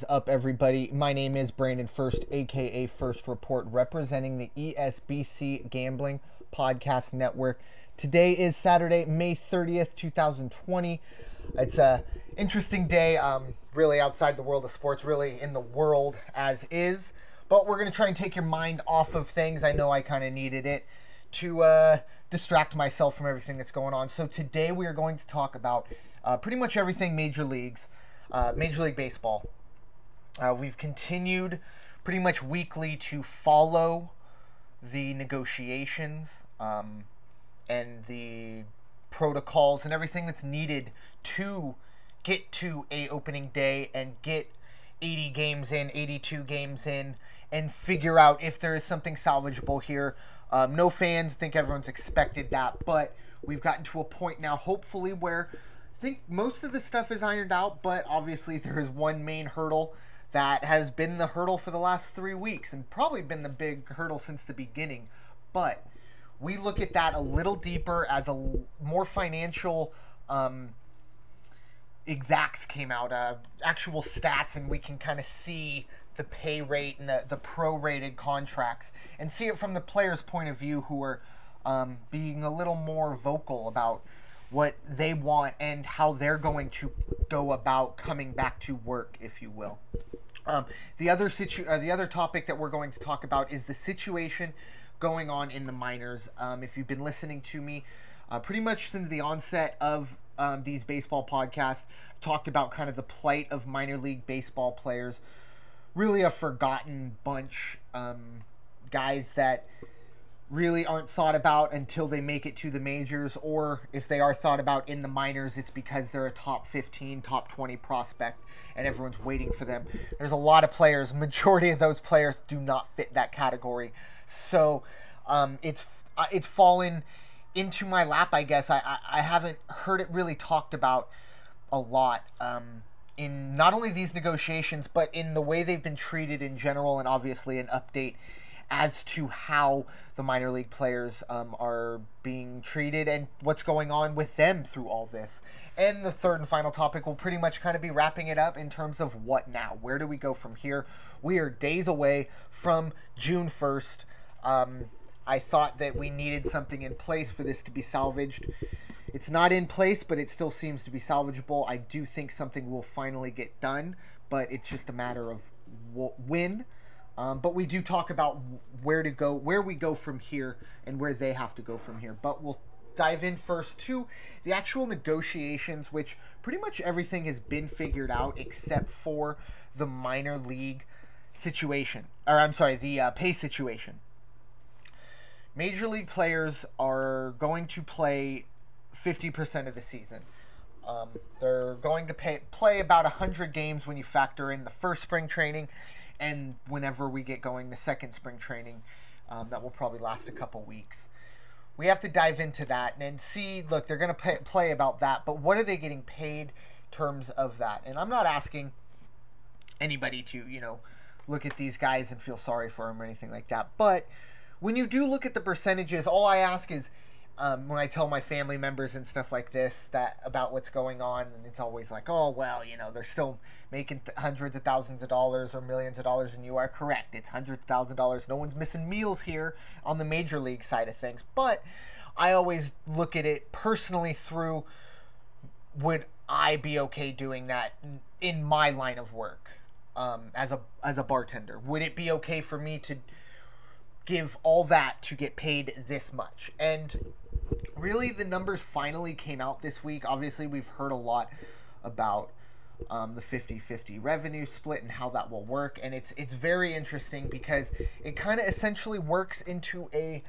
Is up, everybody? My name is Brandon First, aka First Report, representing the ESBC Gambling Podcast Network. Today is Saturday, May 30th, 2020. It's a interesting day, um, really outside the world of sports, really in the world as is. But we're gonna try and take your mind off of things. I know I kind of needed it to uh, distract myself from everything that's going on. So today we are going to talk about uh, pretty much everything major leagues, uh, Major League Baseball. Uh, we've continued pretty much weekly to follow the negotiations um, and the protocols and everything that's needed to get to a opening day and get 80 games in, 82 games in, and figure out if there is something salvageable here. Um, no fans think everyone's expected that, but we've gotten to a point now, hopefully, where I think most of the stuff is ironed out, but obviously there is one main hurdle that has been the hurdle for the last three weeks and probably been the big hurdle since the beginning. But we look at that a little deeper as a more financial um, exacts came out, uh, actual stats, and we can kind of see the pay rate and the, the prorated contracts and see it from the player's point of view who are um, being a little more vocal about what they want and how they're going to go about coming back to work, if you will. Um, the other situ- uh, the other topic that we're going to talk about is the situation going on in the minors. Um, if you've been listening to me, uh, pretty much since the onset of um, these baseball podcasts, talked about kind of the plight of minor league baseball players. Really a forgotten bunch, um, guys that really aren't thought about until they make it to the majors, or if they are thought about in the minors, it's because they're a top 15, top 20 prospect, and everyone's waiting for them. There's a lot of players, majority of those players do not fit that category. So um, it's uh, it's fallen into my lap, I guess. I, I, I haven't heard it really talked about a lot. Um, in not only these negotiations, but in the way they've been treated in general, and obviously an update as to how the minor league players um, are being treated and what's going on with them through all this. And the third and final topic will pretty much kind of be wrapping it up in terms of what now? Where do we go from here? We are days away from June 1st. Um, I thought that we needed something in place for this to be salvaged. It's not in place, but it still seems to be salvageable. I do think something will finally get done, but it's just a matter of when. Um, but we do talk about where to go, where we go from here, and where they have to go from here. But we'll dive in first to the actual negotiations, which pretty much everything has been figured out except for the minor league situation, or I'm sorry, the uh, pay situation. Major league players are going to play 50% of the season. Um, they're going to pay, play about 100 games when you factor in the first spring training and whenever we get going the second spring training um, that will probably last a couple weeks. We have to dive into that and see look they're going to play about that but what are they getting paid terms of that? And i'm not asking anybody to you know look at these guys and feel sorry for them or anything like that but when you do look at the percentages all i ask is um, when I tell my family members and stuff like this that about what's going on, and it's always like, oh well, you know, they're still making th- hundreds of thousands of dollars or millions of dollars, and you are correct. It's hundreds of thousands of dollars. No one's missing meals here on the major league side of things, but I always look at it personally through would I be okay doing that in my line of work um, as a as a bartender? Would it be okay for me to give all that to get paid this much? And really the numbers finally came out this week. Obviously, we've heard a lot about um, the 50-50 revenue split and how that will work, and it's it's very interesting because it kind of essentially works into a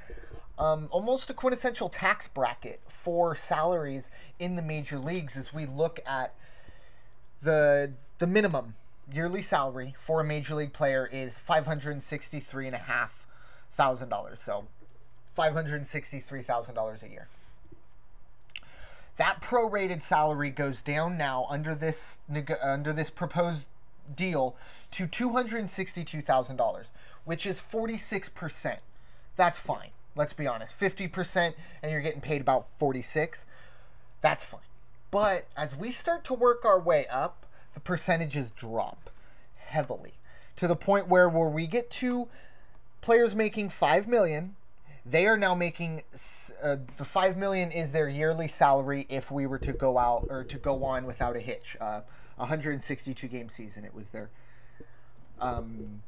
um, almost a quintessential tax bracket for salaries in the major leagues as we look at the the minimum yearly salary for a major league player is five hundred sixty-three and a half thousand dollars. So $563,000 a year. That prorated salary goes down now under this under this proposed deal to $262,000, which is 46%. That's fine. Let's be honest. 50% and you're getting paid about 46. That's fine. But as we start to work our way up, the percentages drop. heavily to the point where where we get to players making 5 million. They are now making uh, the 5 million is their yearly salary if we were to go out or to go on without a hitch. Uh, 162 game season it was their um,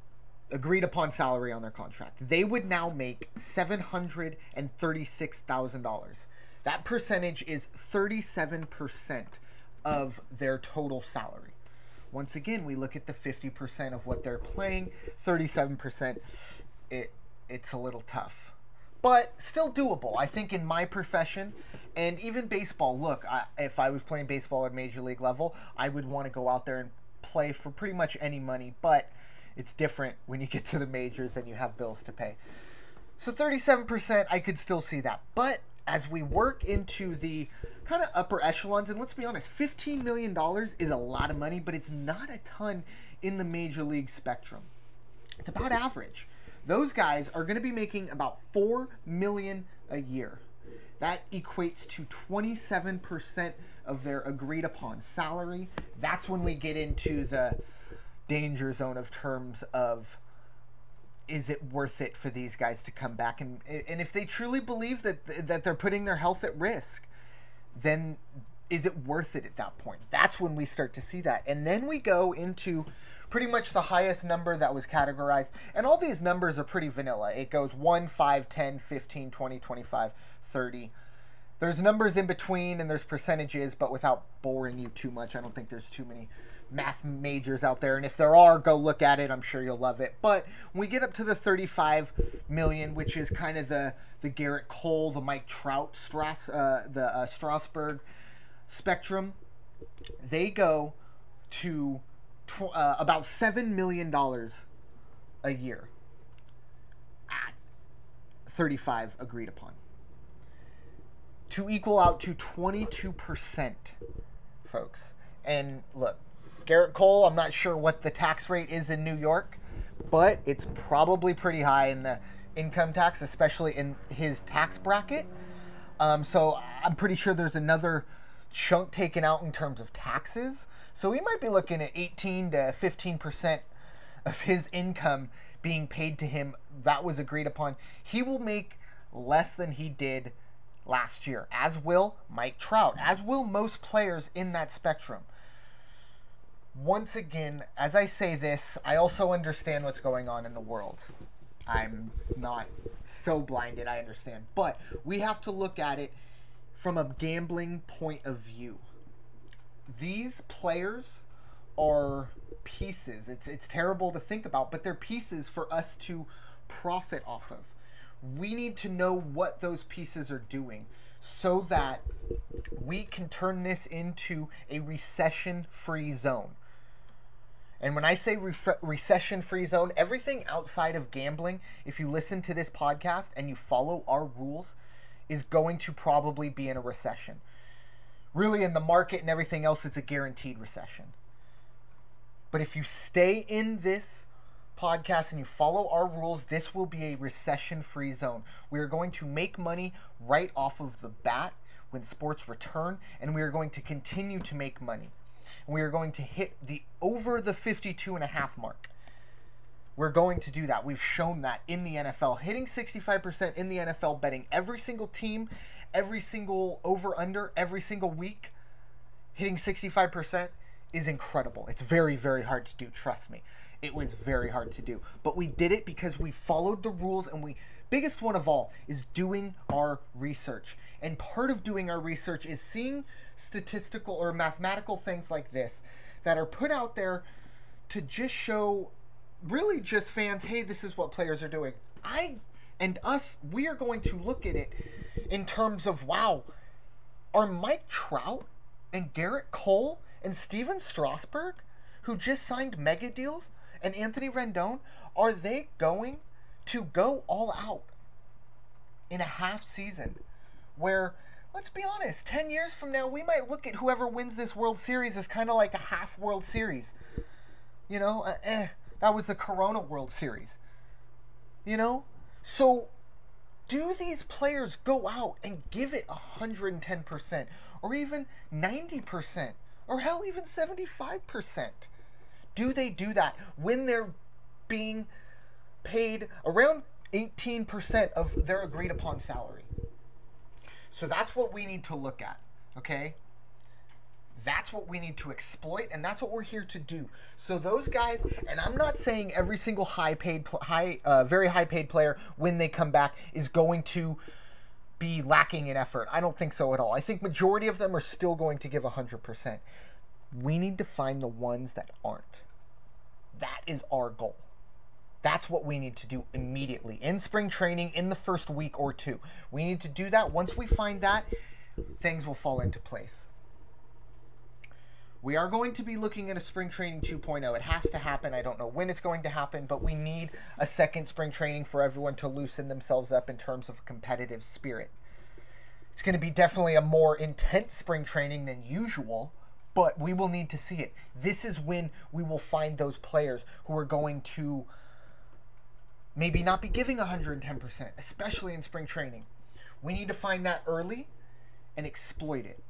agreed upon salary on their contract. They would now make $736,000 that percentage is 37% of their total salary. Once again, we look at the 50% of what they're playing, 37%. It it's a little tough. But still doable. I think in my profession and even baseball, look, I, if I was playing baseball at major league level, I would want to go out there and play for pretty much any money, but it's different when you get to the majors and you have bills to pay. So 37%, I could still see that. But as we work into the kind of upper echelons, and let's be honest, $15 million is a lot of money, but it's not a ton in the major league spectrum. It's about average. Those guys are going to be making about 4 million a year. That equates to 27% of their agreed upon salary. That's when we get into the danger zone of terms of is it worth it for these guys to come back and and if they truly believe that that they're putting their health at risk then is it worth it at that point? That's when we start to see that. And then we go into pretty much the highest number that was categorized. And all these numbers are pretty vanilla. It goes 1 5 10 15 20 25 30 there's numbers in between and there's percentages but without boring you too much i don't think there's too many math majors out there, and if there are, go look at it. I'm sure you'll love it. But when we get up to the 35 million, which is kind of the the Gerrit Cole, the Mike Trout, Strass, uh, the uh, Strasburg spectrum, they go to tw- uh, about seven million dollars a year at 35 agreed upon to equal out to 22% folks and look Gerrit Cole, I'm not sure what the tax rate is in New York, but it's probably pretty high in the income tax, especially in his tax bracket. Um, so I'm pretty sure there's another chunk taken out in terms of taxes. So we might be looking at 18 to 15 percent of his income being paid to him. That was agreed upon. He will make less than he did last year, as will Mike Trout, as will most players in that spectrum once again, as I say this, I also understand what's going on in the world. I'm not so blinded, I understand. But we have to look at it from a gambling point of view. These players are pieces. It's it's terrible to think about, but they're pieces for us to profit off of. We need to know what those pieces are doing so that we can turn this into a recession free zone. And when I say re- recession free zone, everything outside of gambling, if you listen to this podcast and you follow our rules, is going to probably be in a recession. Really, in the market and everything else, it's a guaranteed recession. But if you stay in this podcast and you follow our rules, this will be a recession free zone. We are going to make money right off of the bat when sports return, and we are going to continue to make money And we are going to hit the over the 52 and a half mark. We're going to do that. We've shown that in the NFL. Hitting 65% in the NFL, betting every single team, every single over under, every single week, hitting 65% is incredible. It's very, very hard to do, trust me. It was very hard to do. But we did it because we followed the rules and we biggest one of all is doing our research. And part of doing our research is seeing statistical or mathematical things like this that are put out there to just show really just fans, hey, this is what players are doing. I and us, we are going to look at it in terms of wow, are Mike Trout and Gerrit Cole and Stephen Strasburg, who just signed mega deals, and Anthony Rendon, are they going to go all out in a half season where let's be honest 10 years from now we might look at whoever wins this world series as kind of like a half world series you know uh, eh, that was the corona world series you know so do these players go out and give it 110% or even 90% or hell even 75% do they do that when they're being paid around 18% of their agreed upon salary? So that's what we need to look at, okay? That's what we need to exploit, and that's what we're here to do. So those guys, and I'm not saying every single high paid, high, uh, very high paid player when they come back is going to be lacking in effort. I don't think so at all. I think majority of them are still going to give 100%. We need to find the ones that aren't. That is our goal. That's what we need to do immediately in spring training in the first week or two. We need to do that. Once we find that, things will fall into place. We are going to be looking at a spring training 2.0. It has to happen. I don't know when it's going to happen, but we need a second spring training for everyone to loosen themselves up in terms of competitive spirit. It's going to be definitely a more intense spring training than usual, but we will need to see it. This is when we will find those players who are going to maybe not be giving 110%, especially in spring training. We need to find that early and exploit it.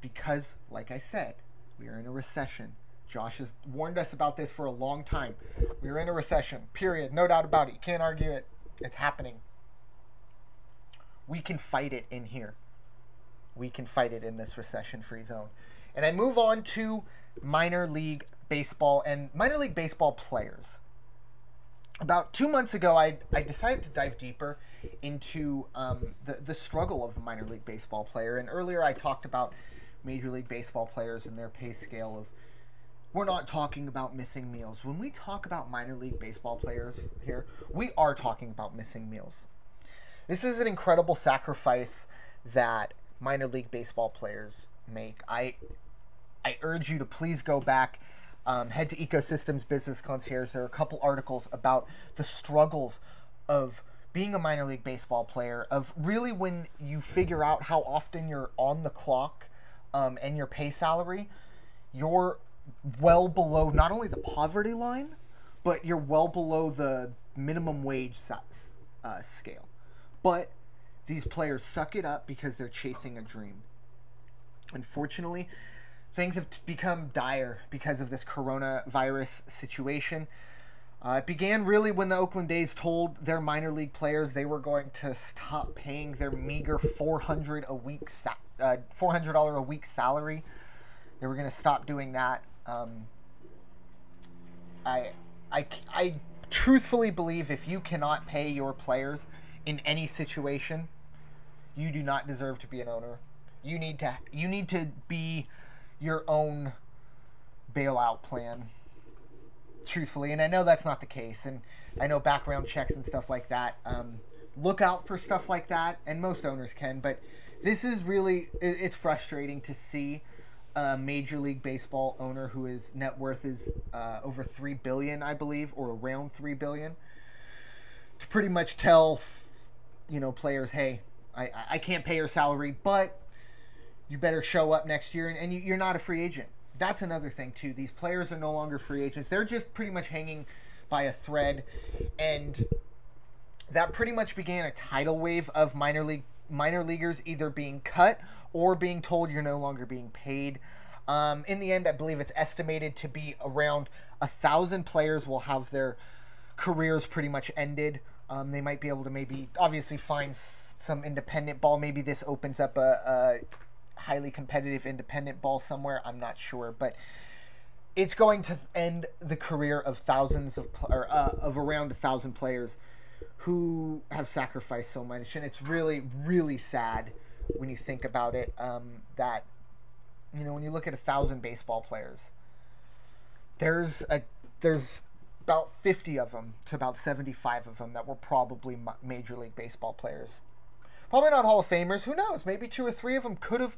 Because, like I said, we are in a recession. Josh has warned us about this for a long time. We are in a recession, period. No doubt about it. You can't argue it. It's happening. We can fight it in here. We can fight it in this recession free zone. And I move on to minor league baseball and minor league baseball players. About two months ago, I, I decided to dive deeper into um, the, the struggle of a minor league baseball player. And earlier, I talked about Major League Baseball players and their pay scale of we're not talking about missing meals. When we talk about minor league baseball players here, we are talking about missing meals. This is an incredible sacrifice that minor league baseball players make. I I urge you to please go back, um, head to Ecosystems Business Concierge. There are a couple articles about the struggles of being a minor league baseball player, of really when you figure out how often you're on the clock um, and your pay salary, you're well below not only the poverty line, but you're well below the minimum wage uh, scale. But these players suck it up because they're chasing a dream. Unfortunately, things have become dire because of this coronavirus situation. Uh, it began really when the Oakland A's told their minor league players they were going to stop paying their meager 400 a week sa- uh, $400 a week salary. They were going to stop doing that. Um, I, I, I truthfully believe if you cannot pay your players in any situation, you do not deserve to be an owner. You need to you need to be your own bailout plan. Truthfully, and I know that's not the case, and I know background checks and stuff like that. Um, look out for stuff like that, and most owners can, but this is really it's frustrating to see a major league baseball owner who his net worth is uh, over three billion, I believe, or around three billion, to pretty much tell you know players, hey, I I can't pay your salary, but you better show up next year, and, and you, you're not a free agent. That's another thing too. These players are no longer free agents; they're just pretty much hanging by a thread, and that pretty much began a tidal wave of minor league minor leaguers either being cut or being told you're no longer being paid. Um, in the end, I believe it's estimated to be around a thousand players will have their careers pretty much ended. Um, they might be able to maybe obviously find some independent ball. Maybe this opens up a, a highly competitive independent ball somewhere. I'm not sure, but it's going to end the career of thousands of or uh, of around a thousand players who have sacrificed so much, and it's really, really sad when you think about it. Um, that you know, when you look at a thousand baseball players, there's a there's about 50 of them to about 75 of them that were probably major league baseball players. Probably not Hall of Famers. Who knows? Maybe two or three of them could have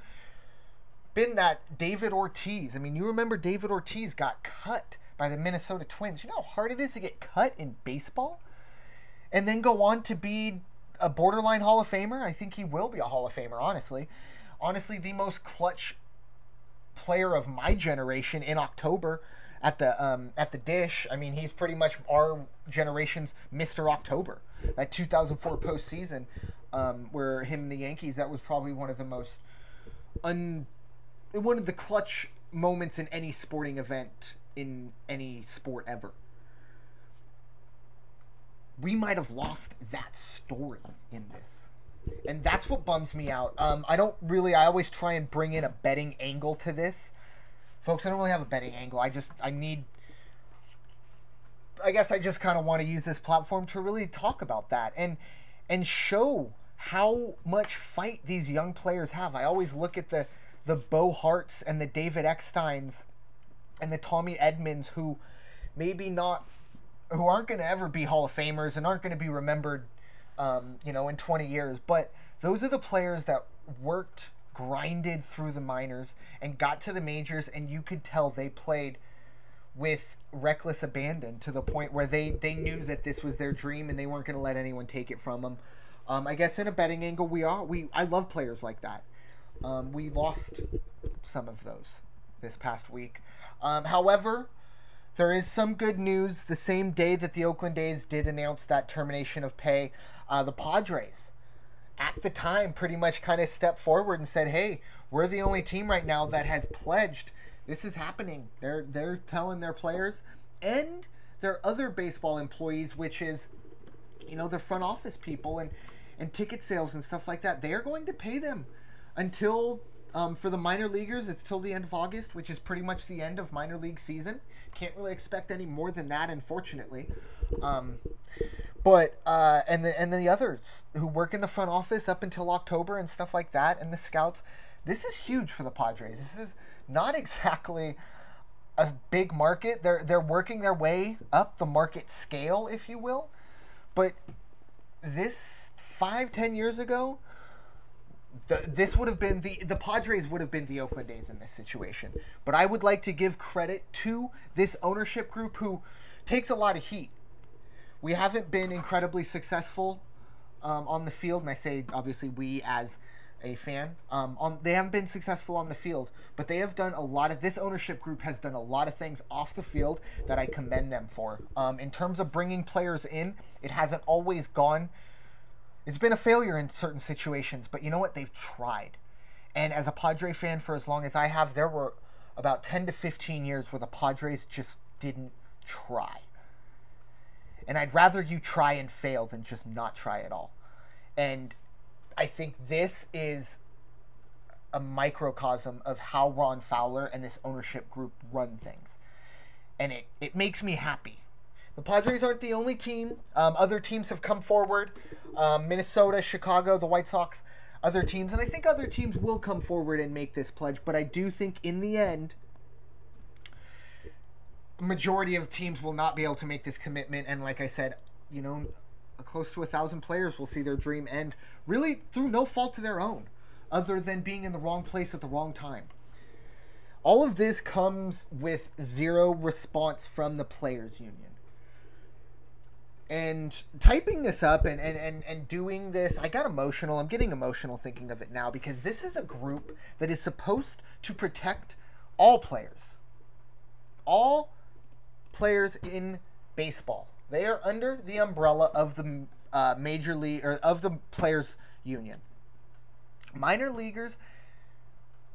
been that David Ortiz. I mean, you remember David Ortiz got cut by the Minnesota Twins. You know how hard it is to get cut in baseball? and then go on to be a borderline Hall of Famer. I think he will be a Hall of Famer, honestly. Honestly, the most clutch player of my generation in October at the um, at the dish. I mean, he's pretty much our generation's Mr. October. That 2004 postseason, um, where him and the Yankees, that was probably one of the most un, one of the clutch moments in any sporting event in any sport ever. We might have lost that story in this. And that's what bums me out. Um, I don't really, I always try and bring in a betting angle to this. Folks, I don't really have a betting angle. I just, I need, I guess I just kind of want to use this platform to really talk about that and, and show how much fight these young players have. I always look at the, the Bo Harts and the David Ecksteins and the Tommy Edmonds who maybe not who aren't going to ever be Hall of Famers and aren't going to be remembered um, you know in 20 years but those are the players that worked grinded through the minors and got to the majors and you could tell they played with reckless abandon to the point where they they knew that this was their dream and they weren't going to let anyone take it from them um, I guess in a betting angle we are we I love players like that um, we lost some of those this past week. Um, however, there is some good news. The same day that the Oakland A's did announce that termination of pay, uh, the Padres, at the time, pretty much kind of stepped forward and said, "Hey, we're the only team right now that has pledged this is happening." They're they're telling their players and their other baseball employees, which is, you know, their front office people and and ticket sales and stuff like that. They are going to pay them until um, for the minor leaguers, it's till the end of August, which is pretty much the end of minor league season. Can't really expect any more than that, unfortunately. Um, but uh, and the and the others who work in the front office up until October and stuff like that, and the scouts. This is huge for the Padres. This is not exactly a big market. They're they're working their way up the market scale, if you will. But this five ten years ago the, this would have been the the Padres would have been the Oakland A's in this situation. But I would like to give credit to this ownership group who takes a lot of heat. We haven't been incredibly successful um, on the field, and I say obviously we as a fan. Um, on they haven't been successful on the field, but they have done a lot of. This ownership group has done a lot of things off the field that I commend them for. Um, in terms of bringing players in, it hasn't always gone it's been a failure in certain situations, but you know what? They've tried. And as a Padre fan for as long as I have, there were about 10 to 15 years where the Padres just didn't try. And I'd rather you try and fail than just not try at all. And I think this is a microcosm of how Ron Fowler and this ownership group run things. And it, it makes me happy the Padres aren't the only team. Um, other teams have come forward. Um, Minnesota, Chicago, the White Sox, other teams, and I think other teams will come forward and make this pledge. But I do think in the end, majority of teams will not be able to make this commitment. And like I said, you know, close to a thousand players will see their dream end really through no fault of their own, other than being in the wrong place at the wrong time. All of this comes with zero response from the players' union and typing this up and, and, and, and doing this, I got emotional. I'm getting emotional thinking of it now because this is a group that is supposed to protect all players. All players in baseball. They are under the umbrella of the uh, major league or of the players union. Minor leaguers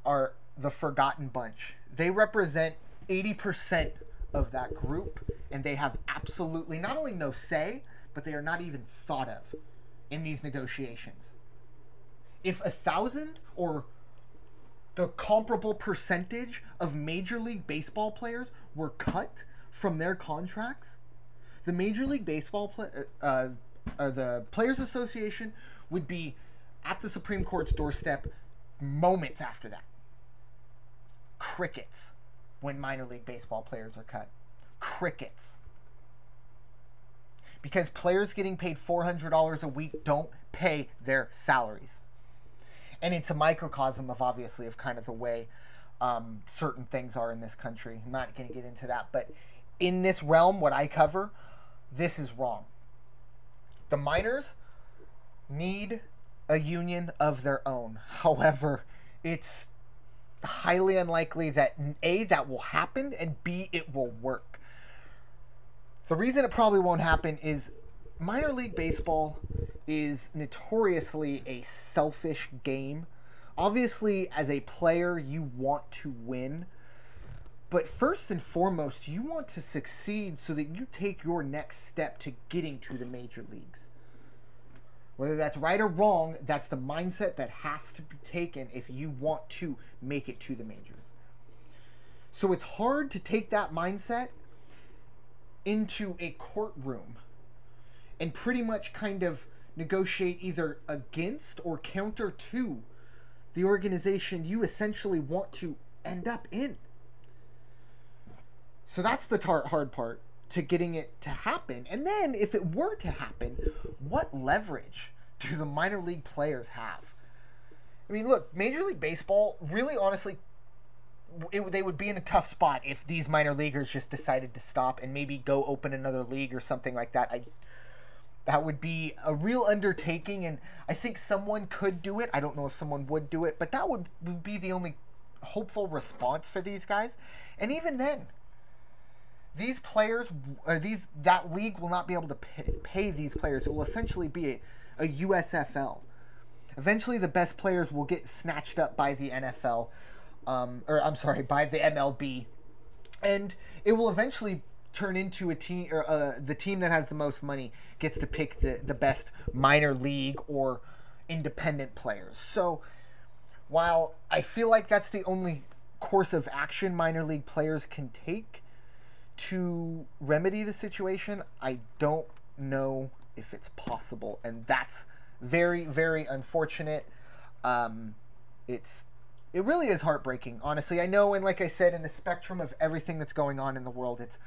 are the forgotten bunch. They represent 80% of that group, and they have absolutely not only no say, but they are not even thought of in these negotiations. If a thousand or the comparable percentage of Major League Baseball players were cut from their contracts, the Major League Baseball play, uh, uh, the Players Association would be at the Supreme Court's doorstep moments after that. Crickets when minor league baseball players are cut. Crickets. Because players getting paid $400 a week don't pay their salaries. And it's a microcosm of obviously of kind of the way um, certain things are in this country. I'm not going to get into that. But in this realm, what I cover, this is wrong. The minors need a union of their own. However, it's highly unlikely that A, that will happen, and B, it will work. The reason it probably won't happen is minor league baseball is notoriously a selfish game. Obviously, as a player, you want to win, But first and foremost, you want to succeed so that you take your next step to getting to the major leagues. Whether that's right or wrong, that's the mindset that has to be taken if you want to make it to the majors. So it's hard to take that mindset into a courtroom and pretty much kind of negotiate either against or counter to the organization you essentially want to end up in. So that's the tar- hard part to getting it to happen. And then if it were to happen, what leverage do the minor league players have? I mean, look, Major League Baseball really honestly it, they would be in a tough spot if these minor leaguers just decided to stop and maybe go open another league or something like that. I that would be a real undertaking and I think someone could do it. I don't know if someone would do it, but that would be the only hopeful response for these guys. And even then, these players or these that league will not be able to pay, pay these players. It will essentially be a, a USFL. Eventually, the best players will get snatched up by the NFL, um, or I'm sorry, by the MLB, and it will eventually turn into a team or uh, the team that has the most money gets to pick the the best minor league or independent players. So while I feel like that's the only course of action minor league players can take to remedy the situation, I don't know if it's possible, and that's very, very unfortunate. Um, it's it really is heartbreaking, honestly. I know, and like I said, in the spectrum of everything that's going on in the world, it's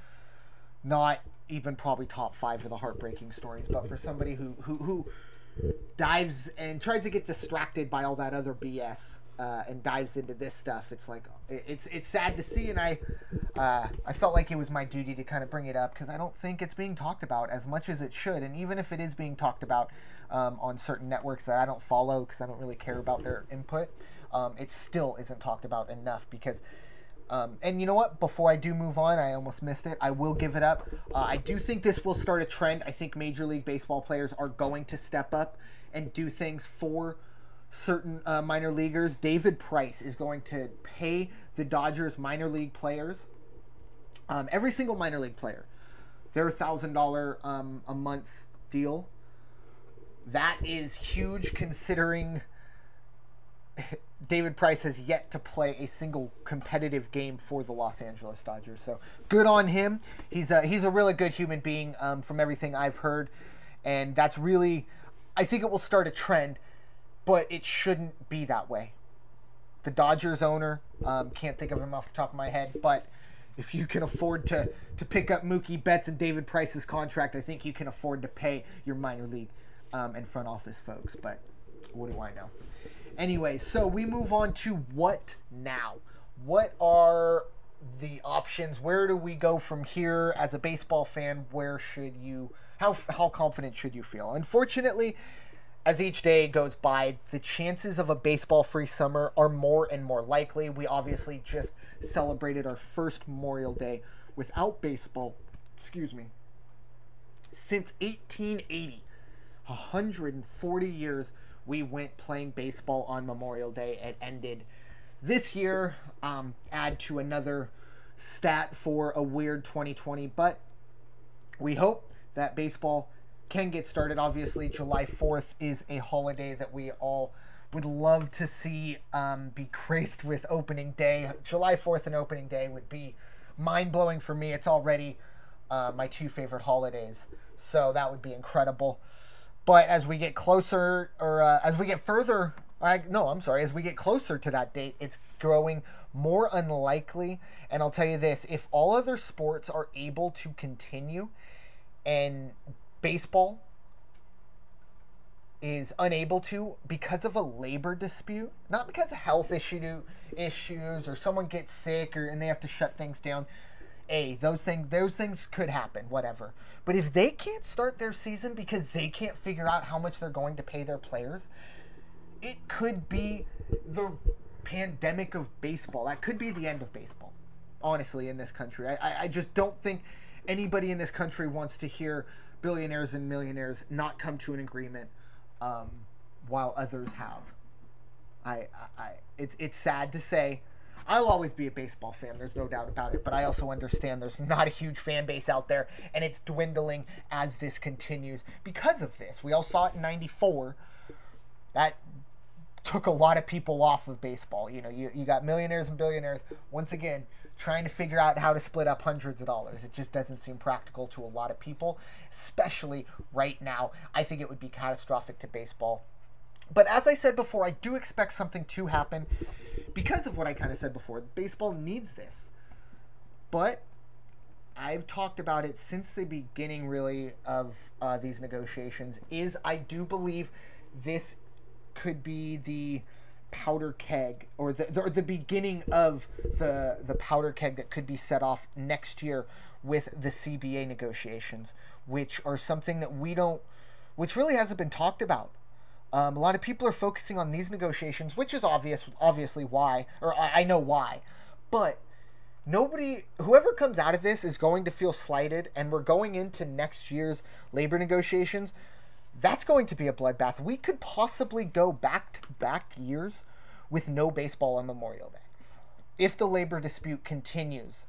not even probably top five of the heartbreaking stories. But for somebody who who, who dives and tries to get distracted by all that other BS, uh, and dives into this stuff, it's like it's it's sad to see, and I uh, I felt like it was my duty to kind of bring it up because I don't think it's being talked about as much as it should, and even if it is being talked about um, on certain networks that I don't follow because I don't really care about their input, um, it still isn't talked about enough because. Um, and you know what? Before I do move on, I almost missed it. I will give it up. Uh, I do think this will start a trend. I think Major League Baseball players are going to step up and do things for certain uh, minor leaguers. David Price is going to pay the Dodgers minor league players, um, every single minor league player, their thousand dollar um, a month deal. That is huge considering David Price has yet to play a single competitive game for the Los Angeles Dodgers. So good on him. He's a he's a really good human being um, from everything I've heard, and that's really, I think it will start a trend but it shouldn't be that way. The Dodgers owner, um, can't think of him off the top of my head, but if you can afford to, to pick up Mookie Betts and David Price's contract, I think you can afford to pay your minor league um, and front office folks. But what do I know? Anyway, so we move on to what now? What are the options? Where do we go from here as a baseball fan? Where should you, how, how confident should you feel? Unfortunately, as each day goes by, the chances of a baseball free summer are more and more likely. We obviously just celebrated our first Memorial Day without baseball, excuse me, since 1880. 140 years we went playing baseball on Memorial Day. It ended this year. Um, add to another stat for a weird 2020, but we hope that baseball can get started. Obviously, July 4th is a holiday that we all would love to see um, be graced with opening day. July 4th and opening day would be mind blowing for me. It's already uh, my two favorite holidays, so that would be incredible. But as we get closer, or uh, as we get further, I, no, I'm sorry, as we get closer to that date, it's growing more unlikely. And I'll tell you this if all other sports are able to continue and baseball is unable to because of a labor dispute, not because of health issue issues or someone gets sick or and they have to shut things down. A those things those things could happen, whatever. But if they can't start their season because they can't figure out how much they're going to pay their players, it could be the pandemic of baseball. That could be the end of baseball. Honestly, in this country, I, I, I just don't think anybody in this country wants to hear billionaires and millionaires not come to an agreement um, while others have. I, I, it's, it's sad to say. I'll always be a baseball fan. There's no doubt about it. But I also understand there's not a huge fan base out there, and it's dwindling as this continues because of this. We all saw it in '94. That took a lot of people off of baseball. You know, you, you got millionaires and billionaires once again trying to figure out how to split up hundreds of dollars. It just doesn't seem practical to a lot of people, especially right now. I think it would be catastrophic to baseball. But as I said before, I do expect something to happen because of what I kind of said before. Baseball needs this. But I've talked about it since the beginning, really, of uh, these negotiations. Is I do believe this could be the powder keg or the, the, the beginning of the the powder keg that could be set off next year with the CBA negotiations, which are something that we don't, which really hasn't been talked about. Um, a lot of people are focusing on these negotiations, which is obvious, obviously why, or I, I know why, but nobody, whoever comes out of this is going to feel slighted, and we're going into next year's labor negotiations that's going to be a bloodbath. We could possibly go back to back years with no baseball on Memorial Day if the labor dispute continues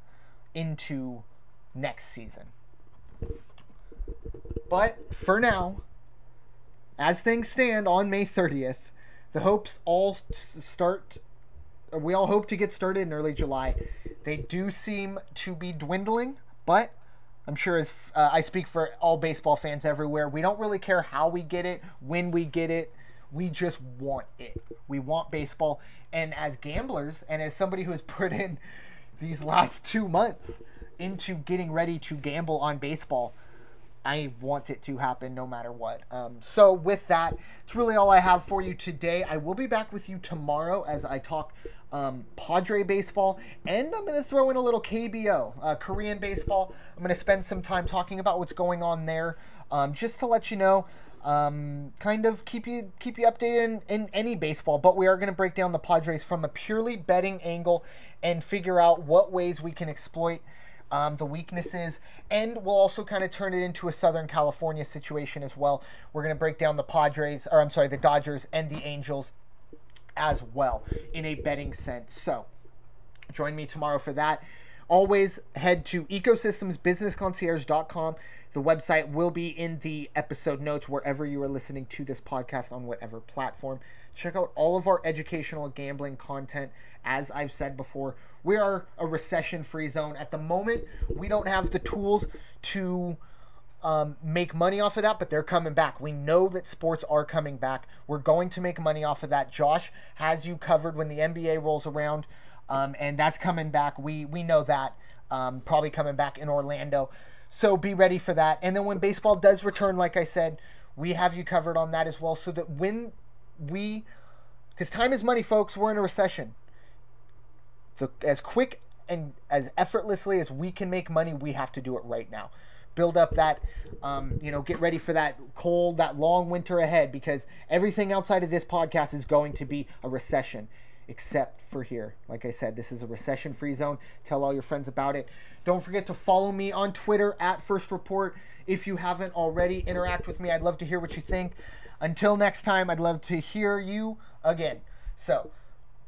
into next season. But for now, as things stand on May 30th, the hopes all start, we all hope to get started in early July. They do seem to be dwindling, but I'm sure as uh, I speak for all baseball fans everywhere, we don't really care how we get it, when we get it. We just want it. We want baseball. And as gamblers, and as somebody who has put in these last two months into getting ready to gamble on baseball, I want it to happen no matter what. Um, so, with that, it's really all I have for you today. I will be back with you tomorrow as I talk um, Padre baseball, and I'm going to throw in a little KBO, uh, Korean baseball. I'm going to spend some time talking about what's going on there, um, just to let you know. Um, kind of keep you keep you updated in, in any baseball, but we are going to break down the Padres from a purely betting angle and figure out what ways we can exploit um, the weaknesses, and we'll also kind of turn it into a Southern California situation as well. We're going to break down the Padres, or I'm sorry, the Dodgers and the Angels as well in a betting sense. So join me tomorrow for that. Always head to ecosystemsbusinessconcierge.com. The website will be in the episode notes wherever you are listening to this podcast on whatever platform. Check out all of our educational gambling content. As I've said before, we are a recession free zone. At the moment, we don't have the tools to um, make money off of that, but they're coming back. We know that sports are coming back. We're going to make money off of that. Josh has you covered when the NBA rolls around, um, and that's coming back. We we know that um, probably coming back in Orlando. So be ready for that. And then when baseball does return, like I said, we have you covered on that as well. So that when we, because time is money, folks, we're in a recession the as quick and as effortlessly as we can make money, we have to do it right now. Build up that, um, you know, get ready for that cold, that long winter ahead because everything outside of this podcast is going to be a recession, except for here. Like I said, this is a recession free zone. Tell all your friends about it. Don't forget to follow me on Twitter at First Report. If you haven't already, interact with me. I'd love to hear what you think. Until next time, I'd love to hear you again. So,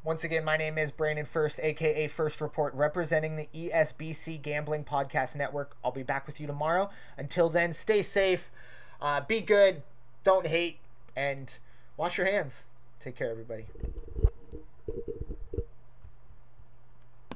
once again, my name is Brandon First, aka First Report, representing the ESBC Gambling Podcast Network. I'll be back with you tomorrow. Until then, stay safe, uh, be good, don't hate, and wash your hands. Take care, everybody.